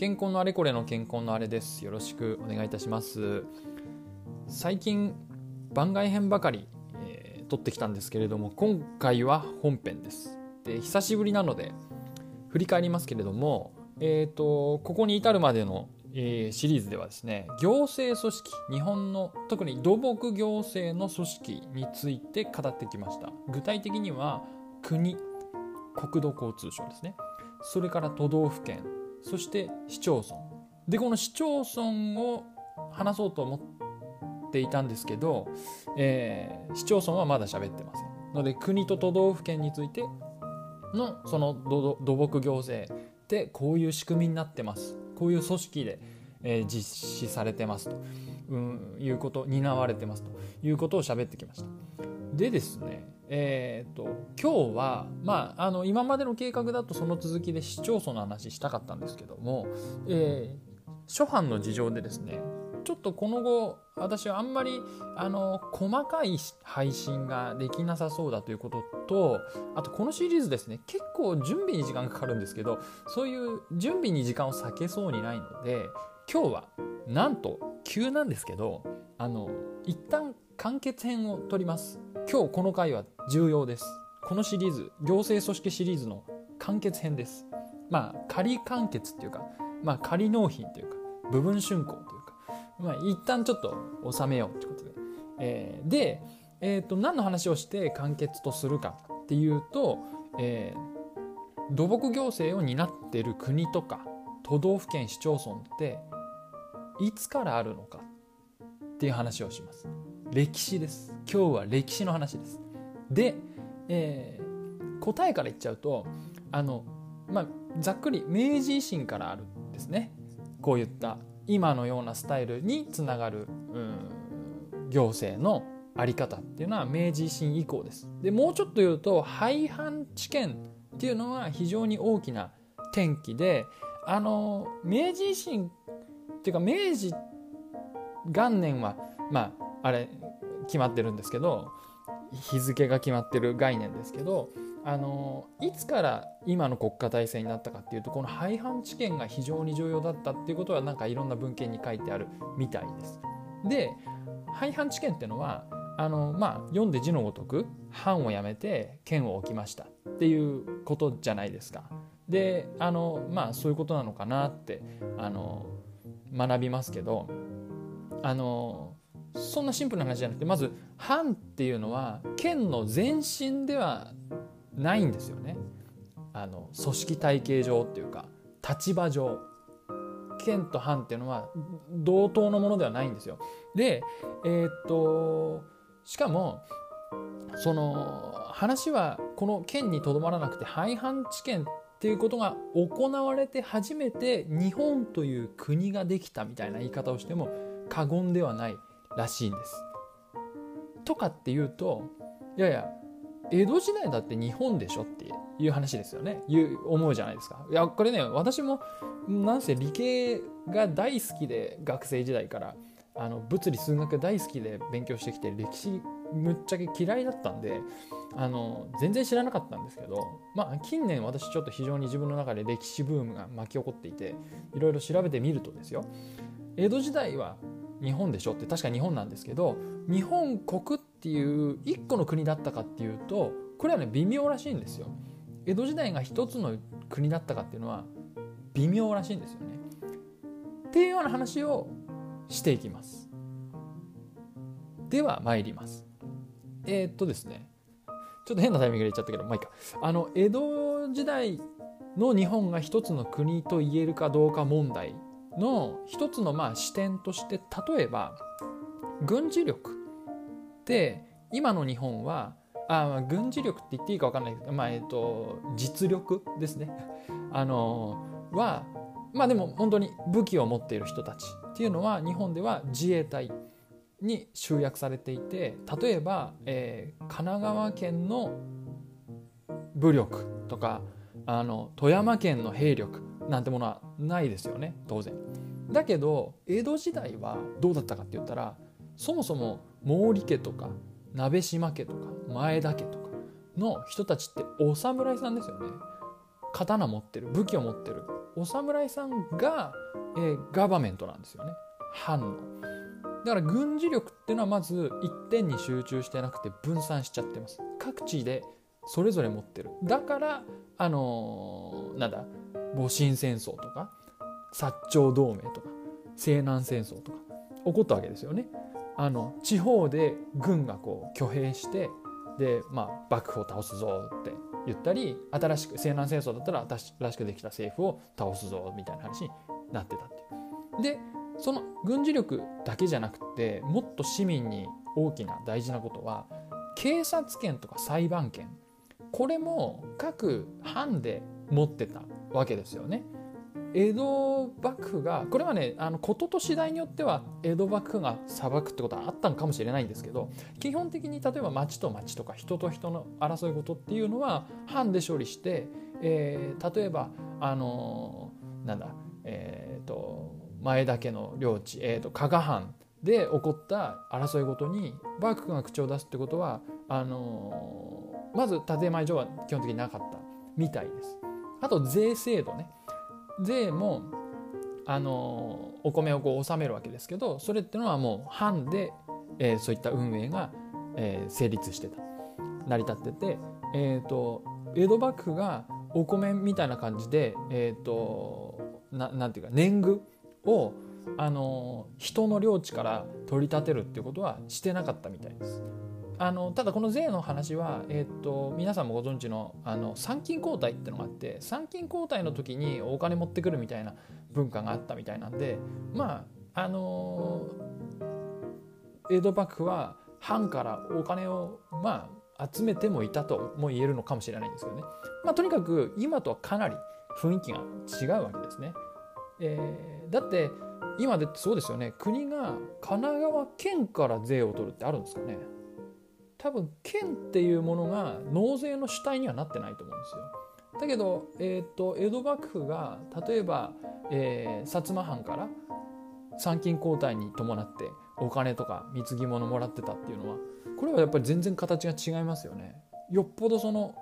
健康のあれこれの健康のあれです。よろしくお願いいたします。最近番外編ばかり、えー、撮ってきたんですけれども今回は本編です。で久しぶりなので振り返りますけれどもえっ、ー、とここに至るまでのえー、シリーズではですね行政組織日本の特に土木行政の組織について語ってきました。具体的には国国土交通省ですね。それから都道府県そして市町村。でこの市町村を話そうと思っていたんですけど、えー、市町村はまだ喋ってません。ので国と都道府県についてのその土木行政でこういう仕組みになってます。こういう組織で、えー、実施されてますと、うん、いうこと担われてますと。いうことを喋ってきました。でですねえーと、今日は、まあ、あの今までの計画だとその続きで市町村の話したかったんですけども、えー、初版の事情でですねちょっとこの後私はあんまりあの細かい配信ができなさそうだということとあとこのシリーズですね結構準備に時間がかかるんですけどそういう準備に時間を避けそうにないので今日はなんと急なんですけどあの一旦完結編を取ります。今日この回は重要です。このシリーズ行政組織シリーズの完結編です。まあ仮完結っていうかまあ仮納品というか部分竣工というかまあ一旦ちょっと収めようということで、えー、で、えーと、何の話をして完結とするかっていうと、えー、土木行政を担ってる国とか都道府県市町村っていつからあるのかっていう話をします。歴史です。今日は歴史の話です。で、えー、答えから言っちゃうとあのまあざっくり明治維新からあるんですね。こういった今のようなスタイルにつながる、うん、行政のあり方っていうのは明治維新以降です。でもうちょっと言うと廃藩置県っていうのは非常に大きな転機であの明治維新っていうか明治元年はまああれ決まってるんですけど日付が決まってる概念ですけどあのいつから今の国家体制になったかっていうとこの廃藩置県が非常に重要だったっていうことはなんかいろんな文献に書いてあるみたいです。で廃藩置県ってのはあのまあ読んで字のごとく藩をやめて県を置きましたっていうことじゃないですか。であのまあそういうことなのかなってあの学びますけどあのそんなシンプルな話じゃなくてまず藩っていうのは県の前身ではないんですよね。あの組織体系上っていうか立場上。県と藩っていうのは同等のものではないんですよ。でえー、っとしかもその話はこの県にとどまらなくて廃藩置県っていうことが行われて初めて日本という国ができたみたいな言い方をしても過言ではない。らしいんです。とかっていうといやいや江戸時代だって日本でしょっていう話ですよね思うじゃないですか。いやこれね私もなんせ理系が大好きで学生時代からあの物理数学大好きで勉強してきて歴史むっちゃけ嫌いだったんであの全然知らなかったんですけど、まあ、近年私ちょっと非常に自分の中で歴史ブームが巻き起こっていていろいろ調べてみるとですよ江戸時代は日本でしょ？って確か日本なんですけど日本国っていう一個の国だったかっていうとこれはね微妙らしいんですよ。江戸時代が一つの国だったかっていうのは微妙らしいんですよね。っていうような話をしていきます。では参ります。えー、っとですねちょっと変なタイミングで言っちゃったけどまあいいか。あの江戸時代の日本が一つの国と言えるかどうか問題。の一つのまあ視点として例えば軍事力って今の日本はあ軍事力って言っていいか分かんないけど、まあえーと、実力ですね。あのはまあでも本当に武器を持っている人たちっていうのは日本では自衛隊に集約されていて例えば、えー、神奈川県の武力とかあの富山県の兵力なんてものはないですよね当然。だけど江戸時代はどうだったかって言ったらそもそも毛利家とか鍋島家とか前田家とかの人たちってお侍さんですよね。刀持ってる武器を持ってる。お侍さんが、えー、ガバメントなんですよね。藩の。だから軍事力っていうのはまず一点に集中してなくて分散しちゃってます。各地でそれぞれ持ってる。だからあのー、なんだ戊辰戦争とか薩長同盟とか西南戦争とか起こったわけですよね。あの地方で軍がこう挙兵してで、まあ、幕府を倒すぞって言ったり新しく西南戦争だったら新しくできた政府を倒すぞみたいな話になってたっていう。でその軍事力だけじゃなくてもっと市民に大きな大事なことは警察権とか裁判権これも各藩で持ってたわけですよね。江戸幕府がこれはねあの事と次第によっては江戸幕府が裁くってことはあったのかもしれないんですけど基本的に例えば町と町とか人と人の争い事っていうのは藩で処理して、えー、例えばあのー、なんだえっ、ー、と前田家の領地、えーと、加賀藩で起こった争い事に幕府が口を出すってことはあのー、まず建前上は基本的になかったみたいです。あと税制度ね税もあのお米をこう納めるわけですけどそれっていうのはもう藩で、えー、そういった運営が、えー、成立してた成り立ってて、えーと、江戸幕府がお米みたいな感じで、えーと、ななんていうか年貢をあの人の領地から取り立てるっていうことはしてなかったみたいです。あのただこの税の話は、えーと、皆さんもご存知のあの参勤交代っていうのがあって参勤交代の時にお金持ってくるみたいな文化があったみたいなんでまああのー、江戸幕府は藩からお金をまあ集めてもいたとも言えるのかもしれないんですけどね、まあ、とにかく今とはかなり雰囲気が違うわけですね。えー、だって今でそうですよね。国が神奈川県から税を取るってあるんですかね。多分県っていうものが納税の主体にはなってないと思うんですよ。だけど、えーと、江戸幕府が例えば、えー、薩摩藩から参勤交代に伴ってお金とか貢ぎ物もらってたっていうのはこれはやっぱり全然形が違いますよね。よっぽどその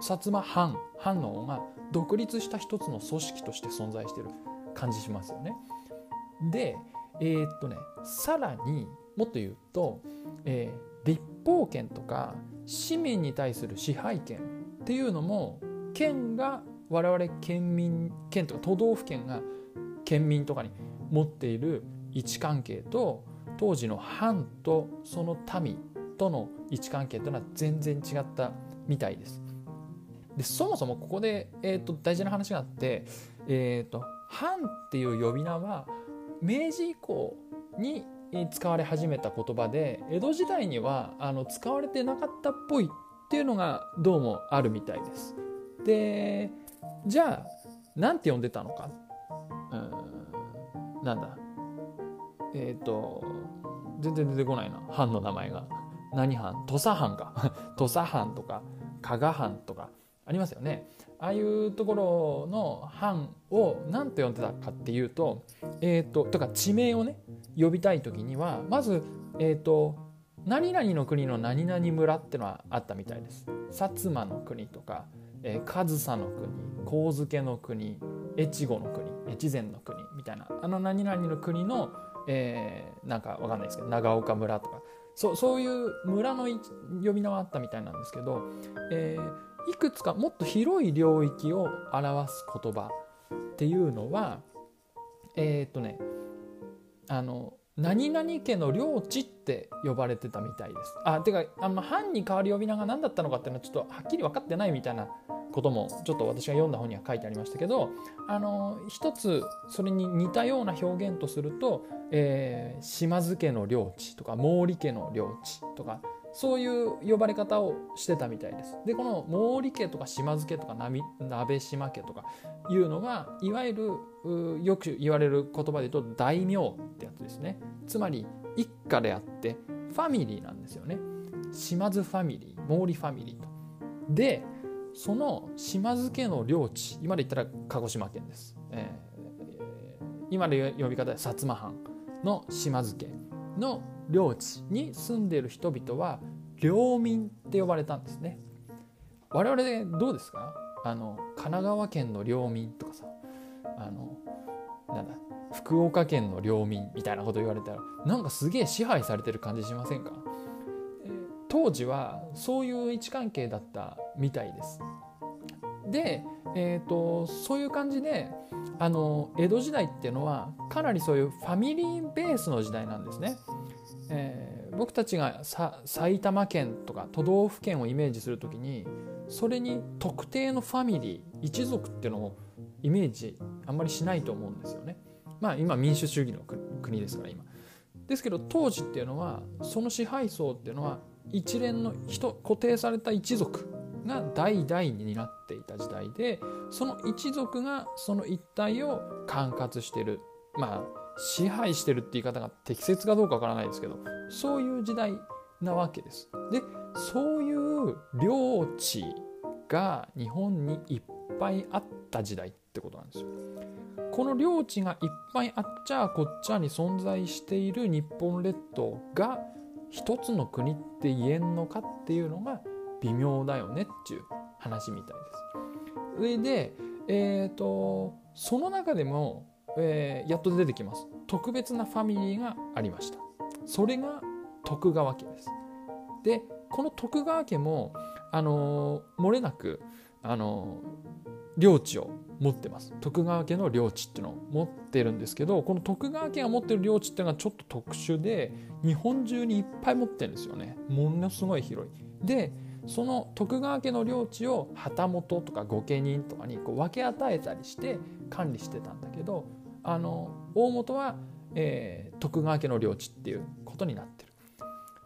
薩摩藩藩の方が独立した一つの組織として存在してる感じしますよね。でえー、っとねさらにもっと言うと、えー立法権とか市民に対する支配権っていうのも県が我々県民県とか都道府県が県民とかに持っている位置関係と当時の藩とその民との位置関係というのは全然違ったみたいです。でそもそもここで、えーと、大事な話があって、えーと藩っていう呼び名は明治以降に使われ始めた言葉で江戸時代にはあの使われてなかったっぽいっていうのがどうもあるみたいです。でじゃあ何て呼んでたのか？うんなんだ？えっ、ー、と全然出てこないな。藩の名前が。何藩？土佐藩か。土佐藩とか加賀藩とか。ありますよねああいうところの藩を何て呼んでたかっていうとえっ、ー、ととか地名をね呼びたい時にはまずえっ、ー、と何々の国の何々村ってのはあったみたいです。薩摩の国とか、えー、上総の国神付の国越後の国越前の国みたいなあの何々の国の、えー、なんかわかんないですけど長岡村とかそそういう村の呼び名はあったみたいなんですけど、えー、いくつかもっと広い領域を表す言葉っていうのはえっ、とねあの何々家の領地って呼ばれてたみたいです。あてかあの藩に代わる呼び名が何だったのかっていうのはちょっとはっきり分かってないみたいなこともちょっと私が読んだ本には書いてありましたけどあの一つそれに似たような表現とすると、えー、島津家の領地とか毛利家の領地とかそういう呼ばれ方をしてたみたいです。でこの毛利家とか島津家とか鍋島家とかいうのがいわゆるよく言われる言葉で言うと大名ってやつですね。つまり一家であってファミリーなんですよね。島津ファミリー毛利ファミリーと。でその島津家の領地今で言ったら鹿児島県です。えー、今で呼び方は薩摩藩の島津家の領地に住んでいる人々は領民って呼ばれたんですね我々どうですか？あの神奈川県の領民とかさあのなんだ福岡県の領民みたいなこと言われたらなんかすげえ支配されてる感じしませんか、当時はそういう位置関係だったみたいです。で、えーと、そういう感じであの江戸時代っていうのはかなりそういうファミリーベースの時代なんですね。えー、僕たちが埼玉県とか都道府県をイメージする時にそれに特定のファミリー一族っていうのをイメージあんまりしないと思うんですよね。まあ今民主主義の国ですから今。ですけど当時っていうのはその支配層っていうのは一連の人固定された一族が代々になっていた時代でその一族がその一帯を管轄してるまあ支配してるって言い方が適切かどうかわからないですけどそういう時代なわけです。でそういう領地が日本にいっぱいあった時代ってことなんですよ。この領地がいっぱいあっちゃこっちゃに存在している日本列島が一つの国って言えんのかっていうのが微妙だよねっていう話みたいです。上で、えーと、その中でも、えー、やっと出てきます特別なファミリーがありました。それが徳川家です。でこの徳川家もあのー、漏れなくあのー、領地を持ってます徳川家の領地っていうのを持ってるんですけどこの徳川家が持ってる領地っていうのがちょっと特殊で日本中にいっぱい持ってるんですよねものすごい広いでその徳川家の領地を旗本とか御家人とかにこう分け与えたりして管理してたんだけどあの大本は、えー、徳川家の領地っていうことになってる。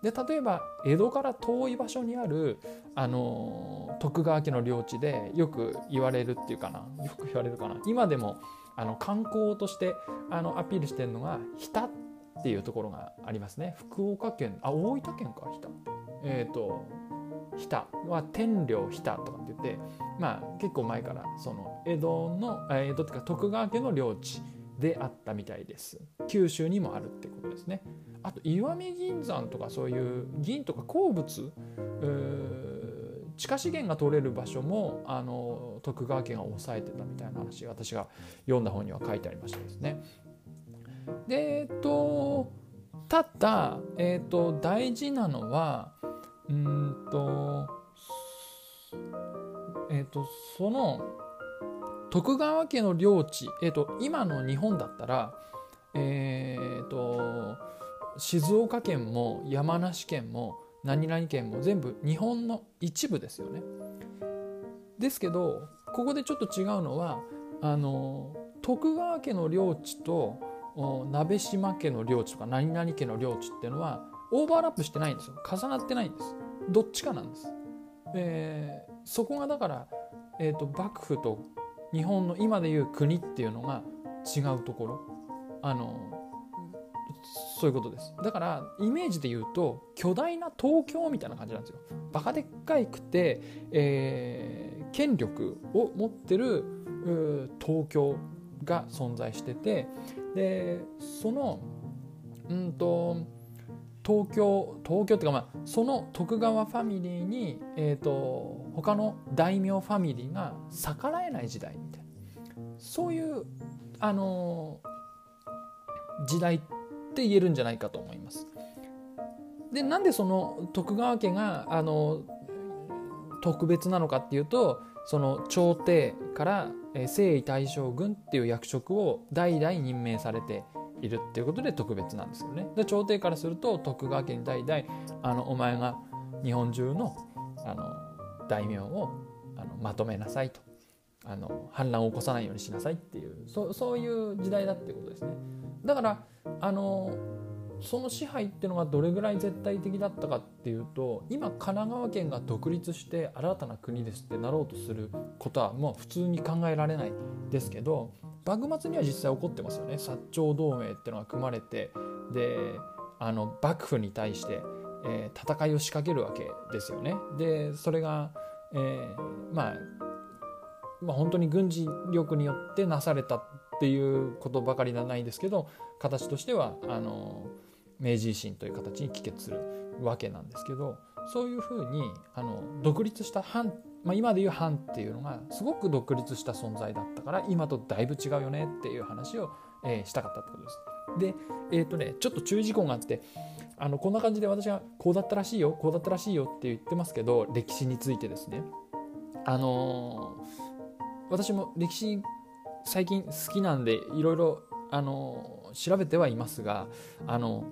で例えば江戸から遠い場所にあるあの徳川家の領地でよく言われるっていうかなよく言われるかな。今でもあの観光としてあのアピールしてるのが日田っていうところがありますね。福岡県あ大分県か日田。えっ、ー、と日田。は天領日田とかって言ってまあ結構前からその江戸の江戸っていうか徳川家の領地であったみたいです九州にもあるってことですねあと石見銀山とかそういう銀とか鉱物地下資源が取れる場所もあの徳川家が抑えてたみたいな話私が読んだ本には書いてありましたですね。でえっとただ、えっと、大事なのはうんとえっ、とその徳川家の領地、えっ、ー、と今の日本だったらえっ、ー、と静岡県も山梨県も何々県も全部日本の一部ですよね。ですけどここでちょっと違うのはあの徳川家の領地と鍋島家の領地とか何々家の領地っていうのはオーバーラップしてないんですよ。重なってないんです。どっちかなんです、えー、そこがだから、えーと、幕府と日本の今でいう国っていうのが違うところ。あのそういうことです。だからイメージで言うと巨大な東京みたいな感じなんですよ。バカでっかいくて、えー、権力を持ってる東京が存在しててでそのうんと東京東京っていうかまあその徳川ファミリーに、えーと、他の大名ファミリーが逆らえない時代みたいなそういうあの時代って言えるんじゃないかと思います。でなんでその徳川家があの特別なのかっていうとその朝廷から征夷大将軍っていう役職を代々任命されているっていうことで特別なんですよね。で朝廷からすると徳川家に代々あのお前が日本中のあの大名をあのまとめなさいとあの反乱を起こさないようにしなさいっていうそそういう時代だっていうことですね。だからあのその支配っていうのがどれぐらい絶対的だったかっていうと今神奈川県が独立して新たな国ですってなろうとすることはもう普通に考えられないですけど幕末には実際起こってますよね薩長同盟っていうのが組まれてであの幕府に対して、えー、戦いを仕掛けるわけですよね。でそれが、えー、まあまあ、本当に軍事力によってなされたっていうことばかりではないですけど形としてはあの明治維新という形に帰結するわけなんですけどそういうふうにあの独立した藩まあ、今でいう藩っていうのがすごく独立した存在だったから今とだいぶ違うよねっていう話をえー、したかったってことです。で、えっ、ー、とね、ちょっと注意事項があって、あのこんな感じで私はこうだったらしいよこうだったらしいよって言ってますけど歴史についてですねあのー、私も歴史最近好きなんでいろいろあの、調べてはいますがあの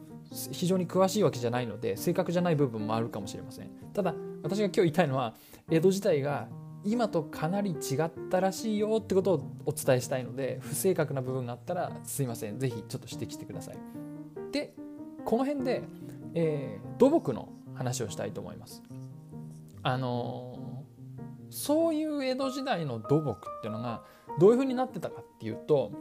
非常に詳しいわけじゃないので正確じゃない部分もあるかもしれません。ただ私が今日言いたいのは江戸時代が今とかなり違ったらしいよってことをお伝えしたいので不正確な部分があったらすいません。是非ちょっと指摘してください。でこの辺で、えー、土木の話をしたいと思います。あのー、そういう江戸時代の土木っていうのがどういうふうになってたかっていうと,、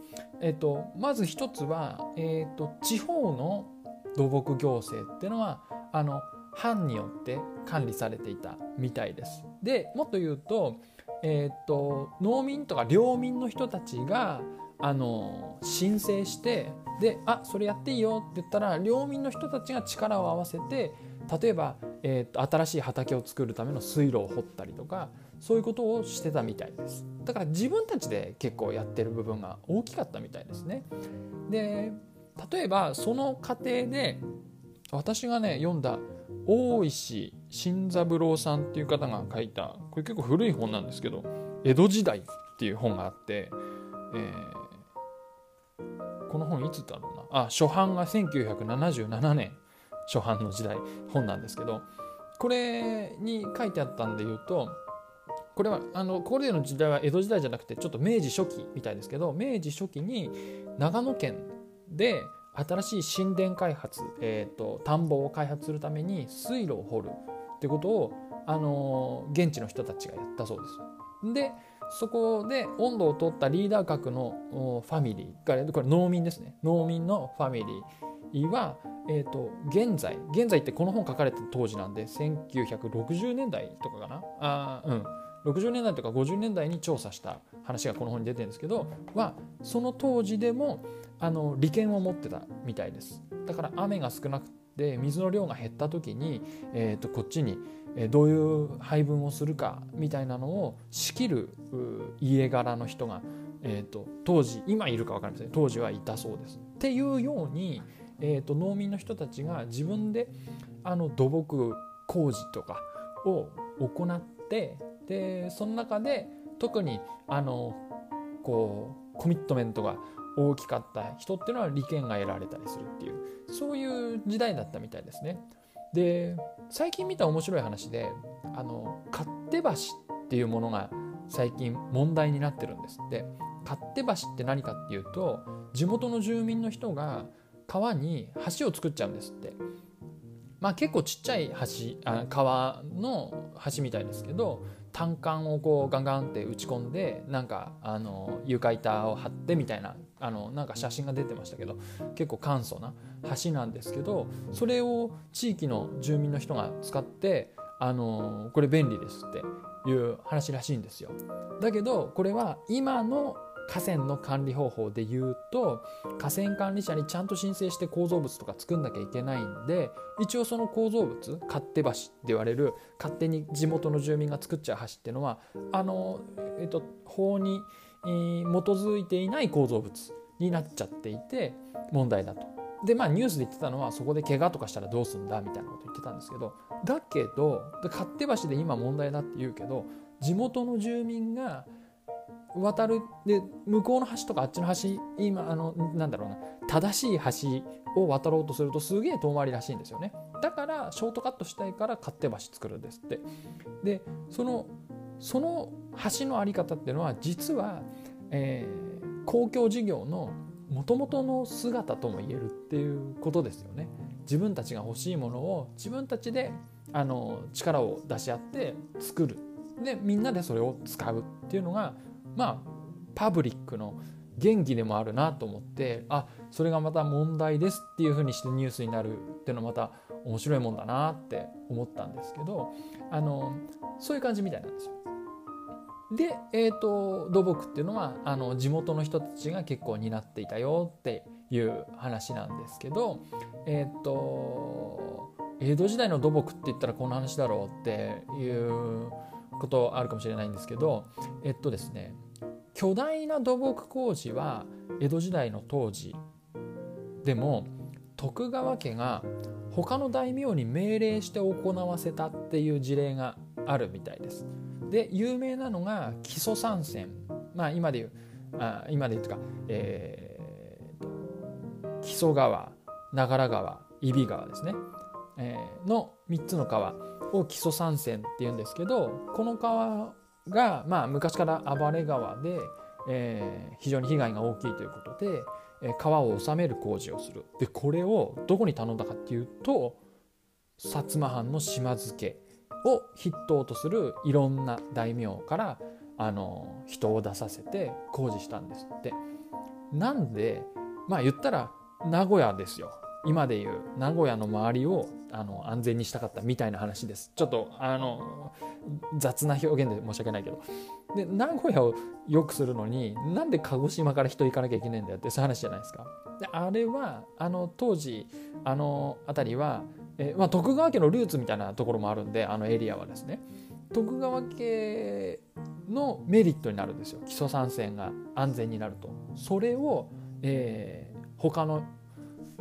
えーと、まず一つは、えーと、地方の土木行政っていうのはあの藩によって管理されていたみたいです。でもっと言うと,、えーと農民とか領民の人たちがあの申請してであそれやっていいよって言ったら領民の人たちが力を合わせて例えば、えーと、新しい畑を作るための水路を掘ったりとかそういうことをしてたみたいですだから自分たちで結構やってる部分が大きかったみたいですねで例えばその過程で私がね読んだ大石新三郎さんっていう方が書いたこれ結構古い本なんですけど「江戸時代」っていう本があって、えーこの本いつだろうな。あ初版が1977年初版の時代本なんですけどこれに書いてあったんで言うとこれはあのこれの時代は江戸時代じゃなくてちょっと明治初期みたいですけど明治初期に長野県で新しい神殿開発、えーと、田んぼを開発するために水路を掘るってことを、あの現地の人たちがやったそうです。でそこで温度を取ったリーダー格のファミリーこれ農民ですね。農民のファミリーは、えーと、現在現在ってこの本書かれた当時なんで1960年代とかかな？あうん。60年代とか50年代に調査した話がこの本に出てるんですけどはその当時でもあの利権を持ってたみたいですだから雨が少なくて水の量が減った時に、えーとこっちにどういう配分をするかみたいなのを仕切る家柄の人が、えーと、当時今いるか分かりません当時はいたそうです。っていうように、えーと、農民の人たちが自分であの土木工事とかを行ってでその中で特にあのこうコミットメントが大きかった人っていうのは利権が得られたりするっていうそういう時代だったみたいですね。で最近見た面白い話であの勝手橋っていうものが最近問題になってるんですって勝手橋って何かっていうと地元の住民の人が川に橋を作っちゃうんですってまあ結構ちっちゃい橋あ川の橋みたいですけど単管をこうガンガンって打ち込んでなんかあの床板を張ってみたいなあのなんか写真が出てましたけど結構簡素な橋なんですけどそれを地域の住民の人が使ってあのこれ便利ですっていう話らしいんですよ。だけどこれは今の河川の管理方法で言うと河川管理者にちゃんと申請して構造物とか作んなきゃいけないんで一応その構造物勝手橋って言われる勝手に地元の住民が作っちゃう橋っていうのはあの、えっと、法に基づいていない構造物になっちゃっていて問題だと。でまあニュースで言ってたのはそこで怪我とかしたらどうすんだみたいなこと言ってたんですけどだけど勝手橋で今問題だって言うけど地元の住民が渡るで向こうの橋とかあっちの橋今あのなんだろうな。正しい橋を渡ろうとするとすげえ遠回りらしいんですよね。だからショートカットしたいから勝手橋作るんですって。でそのその橋の在り方っていうのは実は、えー、公共事業のもともとの姿とも言えるっていうことですよね。自分たちが欲しいものを自分たちであの力を出し合って作る。でみんなでそれを使うっていうのがまあパブリックの元気でもあるなと思ってあそれがまた問題ですっていうふうにしてニュースになるっていうのはまた面白いもんだなって思ったんですけどあのそういう感じみたいなんですよ。で、えーと、土木っていうのはあの地元の人たちが結構担っていたよっていう話なんですけど、えっ、ー、と江戸時代の土木って言ったらこの話だろうっていうことあるかもしれないんですけどえっとですね巨大な土木工事は江戸時代の当時でも徳川家が他の大名に命令して行わせたっていう事例があるみたいです。で有名なのが木曽三川まあ今で言うあ今で言うとか、えー、木曽川長良川揖斐川ですね、えー、の3つの川を木曽三川っていうんですけどこの川が、まあ、昔から暴れ川で、えー、非常に被害が大きいということで、えー、川を治める工事をするでこれをどこに頼んだかっていうと薩摩藩の島津家を筆頭とするいろんな大名からあの人を出させて工事したんですって。なんでまあ言ったら名古屋ですよ今でいう名古屋の周りをあの安全にしたかったみたいな話です。ちょっとあの雑な表現で申し訳ないけど。で名古屋を良くするのになんで鹿児島から人行かなきゃいけないんだよってそういう話じゃないですか。であれはあの当時あの辺りはえまあ、徳川家のルーツみたいなところもあるんであのエリアはですね。徳川家のメリットになるんですよ。基礎参戦が安全になると。それを、えー、他の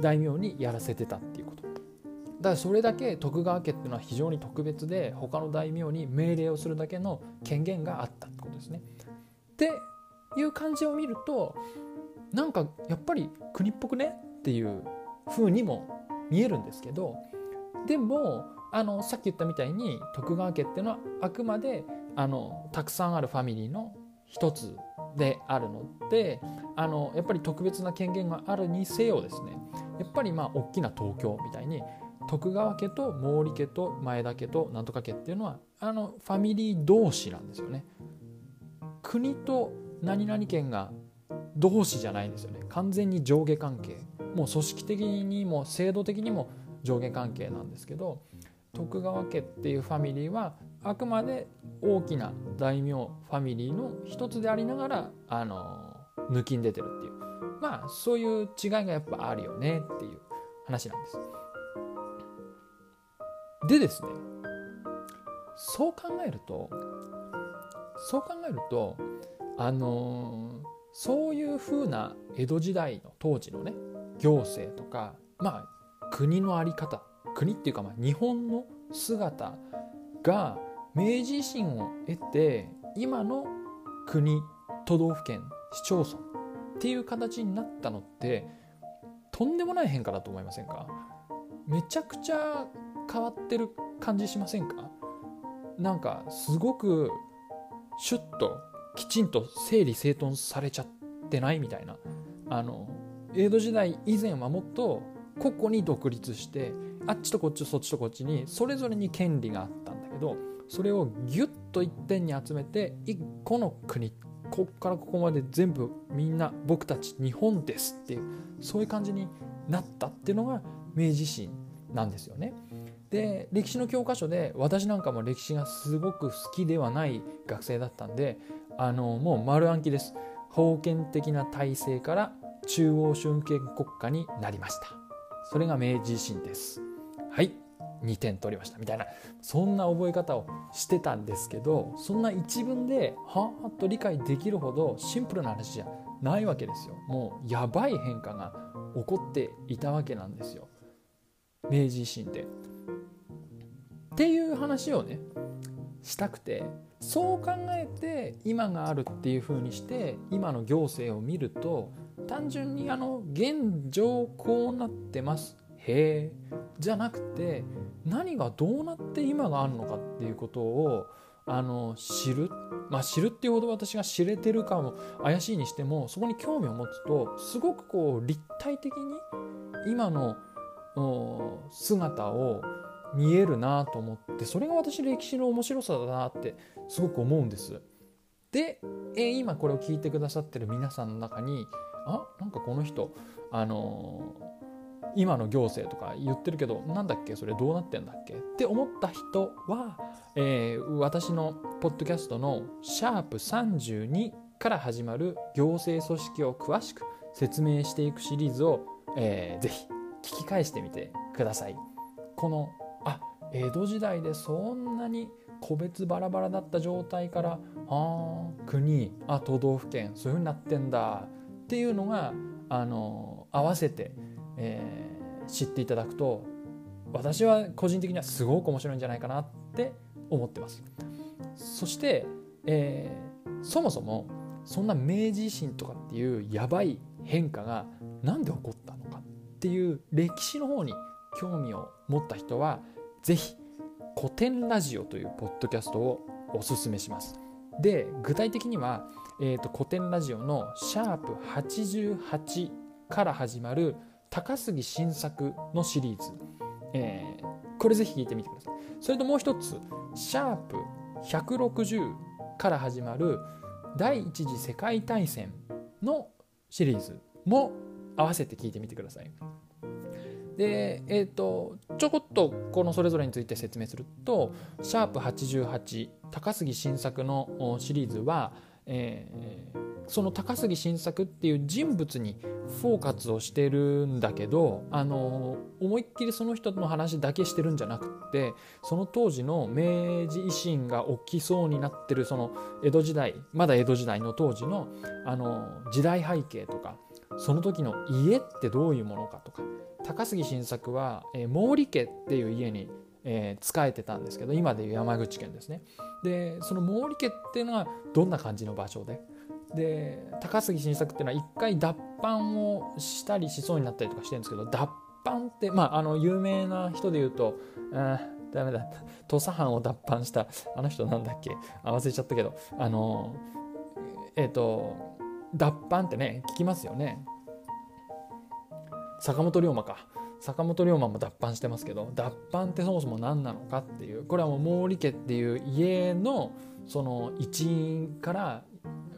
大名にやらせてたっていうこと。だからそれだけ徳川家っていうのは非常に特別で他の大名に命令をするだけの権限があったってことですね。っていう感じを見るとなんかやっぱり国っぽくねっていう風にも見えるんですけどでもあのさっき言ったみたいに徳川家っていうのはあくまであのたくさんあるファミリーの一つであるのであのやっぱり特別な権限があるにせよですねやっぱりまあ大きな東京みたいに徳川家と毛利家と前田家となんとか家っていうのはあのファミリー同士なんですよね。国と何々県が同士じゃないんですよね完全に上下関係もう組織的にも制度的にも上下関係なんですけど徳川家っていうファミリーはあくまで大きな大名ファミリーの一つでありながらあの抜きん出てるっていうまあそういう違いがやっぱあるよねっていう話なんです。でですねそう考えるとそう考えるとあのそういうふうな江戸時代の当時のね行政とかまあ国の在り方国っていうかまあ日本の姿が明治維新を得て今の国都道府県市町村っていう形になったのってとんでもない変化だと思いませんか？めちゃくちゃ変わってる感じしませんか？なんかすごくシュッときちんと整理整頓されちゃってないみたいな。あの江戸時代以前はもっと個々に独立してあっちとこっちそっちとこっちにそれぞれに権利があったんだけどそれをギュッと一点に集めて一個の国こっからここまで全部みんな僕たち日本ですっていうそういう感じになったっていうのが明治維新なんですよね。で歴史の教科書で私なんかも歴史がすごく好きではない学生だったんであのもう丸暗記です。封建的な体制から中央集権国家になりました。それが明治維新ですはい2点取りましたみたいなそんな覚え方をしてたんですけどそんな一文ではーっと理解できるほどシンプルな話じゃないわけですよもうやばい変化が起こっていたわけなんですよ明治維新で。っていう話をねしたくてそう考えて今があるっていうふうにして今の行政を見ると単純にあの現状こうなってますへえじゃなくて何がどうなって今があるのかっていうことをあの知るまあ知るっていうほど私が知れてるかも怪しいにしてもそこに興味を持つとすごくこう立体的に今の姿を見えるなと思ってそれが私歴史の面白さだなってすごく思うんです。で、え今これを聞いてくださってる皆さんの中にあなんかこの人あのー、今の行政とか言ってるけどなんだっけそれどうなってんだっけ？って思った人は、えー、私のポッドキャストの「シャープ #32」から始まる行政組織を詳しく説明していくシリーズを、えー、ぜひ聞き返してみてください。このあ江戸時代でそんなに個別バラバラだった状態からあ国あ都道府県そういう風になってんだってっていうのがあの合わせて、えー、知っていただくと私は個人的にはすごく面白いんじゃないかなって思ってます。そして、えー、そもそもそんな明治維新とかっていうやばい変化が何で起こったのかっていう歴史の方に興味を持った人は是非古典ラジオというポッドキャストをおすすめします。で具体的には、えーと、古典ラジオの「シャープ #88」から始まる高杉晋作のシリーズ、えー、これぜひ聞いてみてください。それともう一つ「シャープ #160」から始まる第一次世界大戦のシリーズも合わせて聞いてみてください。で、えーと、ちょこっとこのそれぞれについて説明すると「シャープ #88」高杉晋作のシリーズは、えー、その高杉晋作っていう人物にフォーカスをしてるんだけどあの思いっきりその人の話だけしてるんじゃなくってその当時の明治維新が起きそうになってるその江戸時代まだ江戸時代の当時のあの時代背景とかその時の家ってどういうものかとか高杉晋作は、え、毛利家っていう家に、えー、仕えてたんですけど今でいう山口県ですね。でその毛利家っていうのはどんな感じの場所で？で高杉晋作っていうのは一回脱藩をしたりしそうになったりとかしてるんですけど脱藩ってまああの有名な人で言うとあダメだ。土佐藩を脱藩したあの人なんだっけ？あ忘れちゃったけど。あのえっ、ー、と脱藩ってね聞きますよね。坂本龍馬か。坂本龍馬も脱藩してますけど脱藩ってそもそも何なのかっていうこれはもう毛利家っていう家のその一員から、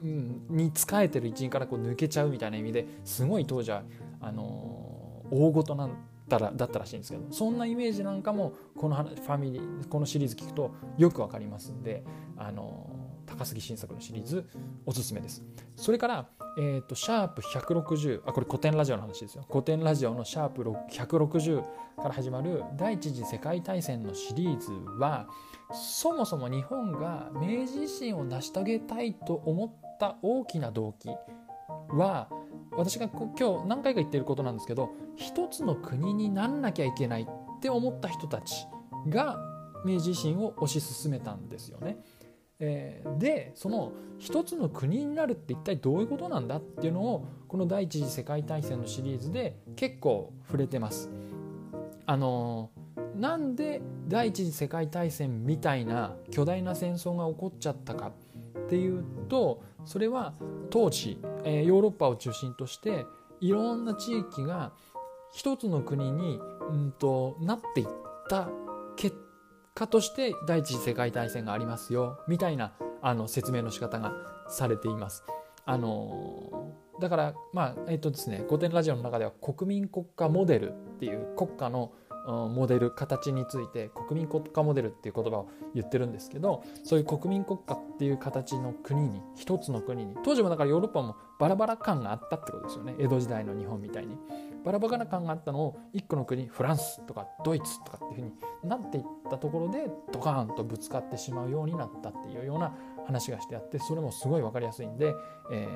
に仕えてる一員からこう抜けちゃうみたいな意味ですごい当時はあのー、大事なんだらだったらしいんですけどそんなイメージなんかもこのファミリーこのシリーズ聞くとよくわかります。んで、あのー、高杉晋作のシリーズおすすめです。それから、えーと、シャープ160あこれ古典ラジオの話ですよ。古典ラジオのシャープ160から始まる第一次世界大戦のシリーズはそもそも日本が明治維新を成し遂げたいと思った大きな動機は私が今日何回か言ってることなんですけど一つの国になんなきゃいけないって思った人たちが明治維新を推し進めたんですよね。えー、でその一つの国になるって一体どういうことなんだっていうのをこの第一次世界大戦のシリーズで結構触れてます。あのなんで第一次世界大戦みたいな巨大な戦争が起こっちゃったかっていうとそれは当時、えー、ヨーロッパを中心としていろんな地域が一つの国に、うんと、なっていった結果として第一次世界大戦がありますよみたいなあの説明の仕方がされています。あのだからまあえっ、とですね古典ラジオの中では国民国家モデルっていう国家のモデル形について国民国家モデルっていう言葉を言ってるんですけどそういう国民国家っていう形の国に一つの国に当時もだからヨーロッパもバラバラ感があったってことですよね江戸時代の日本みたいにバラバラ感があったのを一個の国フランスとかドイツとかっていうふうになっていったところでドカーンとぶつかってしまうようになったっていうような話がしてあってそれもすごい分かりやすいんで、え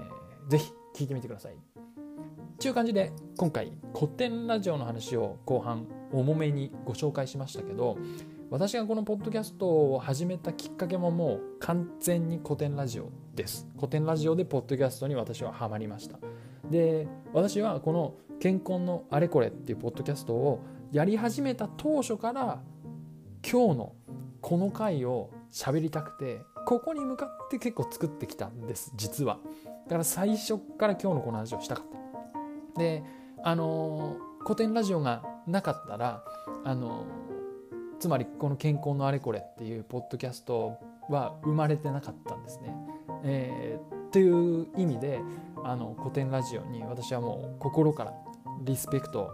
ー、ぜひ聞いてみてください。ちゅう感じで今回古典ラジオの話を後半重めにご紹介しましたけど私がこのポッドキャストを始めたきっかけももう完全に古典ラジオです。古典ラジオでポッドキャストに私はハマりました。で私はこの「健康のあれこれ」っていうポッドキャストをやり始めた当初から今日のこの回を喋りたくてここに向かって結構作ってきたんです実は。だから最初から今日のこの話をしたかった。であの古典ラジオがなかったらあのつまりこの「健康のあれこれ」っていうポッドキャストは生まれてなかったんですね。えー、という意味であの古典ラジオに私はもう心からリスペクト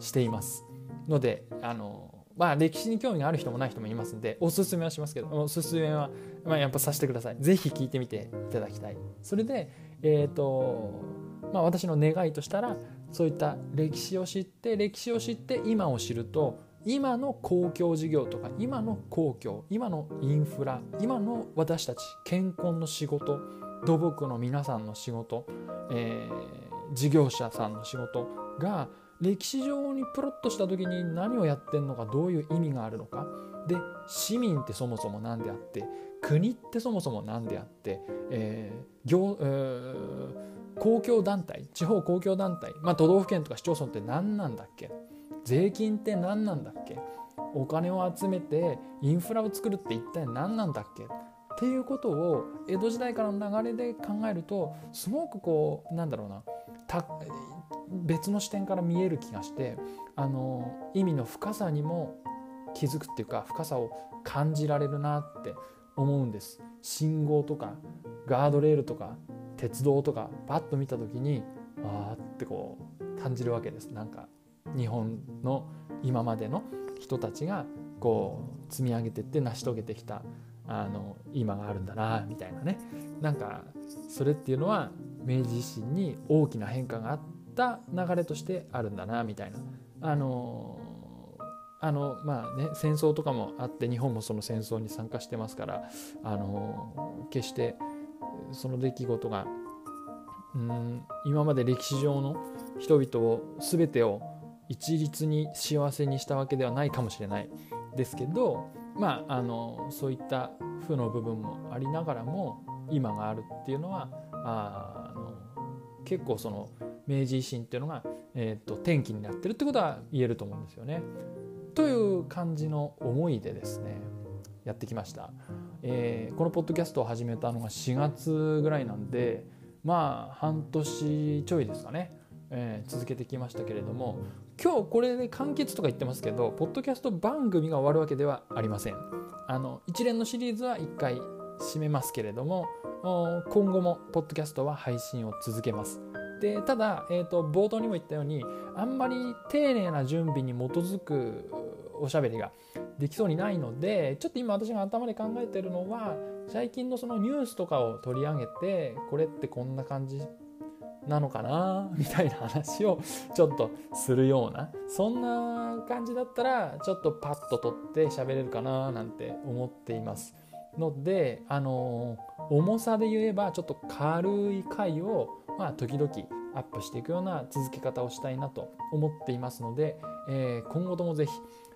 していますのであのまあ歴史に興味がある人もない人もいますんでおすすめはしますけどおすすめは、まあ、やっぱさせてください是非聞いてみていただきたいそれでえっ、ー、とまあ私の願いとしたらそういった歴史を知って歴史を知って今を知ると今の公共事業とか今の公共今のインフラ今の私たち健康の仕事土木の皆さんの仕事、えー、事業者さんの仕事が歴史上にプロットした時に何をやってんのかどういう意味があるのか。で市民ってそもそも何であって国ってそもそも何であって、えー行えー、公共団体地方公共団体、まあ、都道府県とか市町村って何なんだっけ？税金って何なんだっけ？お金を集めてインフラを作るって一体何なんだっけ？っていうことを江戸時代からの流れで考えるとすごくこうなんだろうな別の視点から見える気がしてあの意味の深さにも気づくっていうか深さを感じられるなって思うんです。信号とかガードレールとか鉄道とかパッと見た時にああってこう感じるわけです。なんか日本の今までの人たちがこう積み上げてって成し遂げてきたあの今があるんだなみたいなね。なんかそれっていうのは明治維新に大きな変化があった流れとしてあるんだなみたいな。あのあのまあね戦争とかもあって日本もその戦争に参加してますからあの決してその出来事が。うん。今まで歴史上の人々を全てを一律に幸せにしたわけではないかもしれない。ですけどまああのそういった負の部分もありながらも今があるっていうのはあの結構その明治維新っていうのが、えーと、転機になってるってことは言えると思うんですよね。という感じの思いでですねやってきました、えー、このポッドキャストを始めたのが4月ぐらいなんでまあ半年ちょいですかね、えー、続けてきましたけれども今日これで完結とか言ってますけどポッドキャスト番組が終わるわけではありません。あの一連のシリーズは1回締めますけれども今後もポッドキャストは配信を続けます。でただ、えーと、冒頭にも言ったようにあんまり丁寧な準備に基づくおしゃべりができそうにないのでちょっと今私が頭で考えてるのは最近のそのニュースとかを取り上げてこれってこんな感じなのかなみたいな話をちょっとするようなそんな感じだったらちょっとパッと取って喋れるかななんて思っています。のであの重さで言えばちょっと軽い回をまあ時々アップしていくような続け方をしたいなと思っていますので、えー、今後ともぜひ、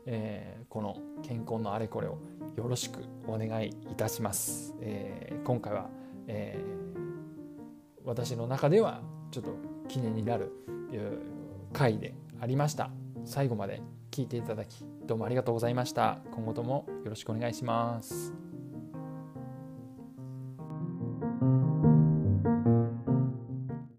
えー、この健康のあれこれをよろしくお願いいたします。えー、今回は、え私の中ではちょっと記念になる回でありました。最後まで聞いていただきどうもありがとうございました。今後ともよろしくお願いします。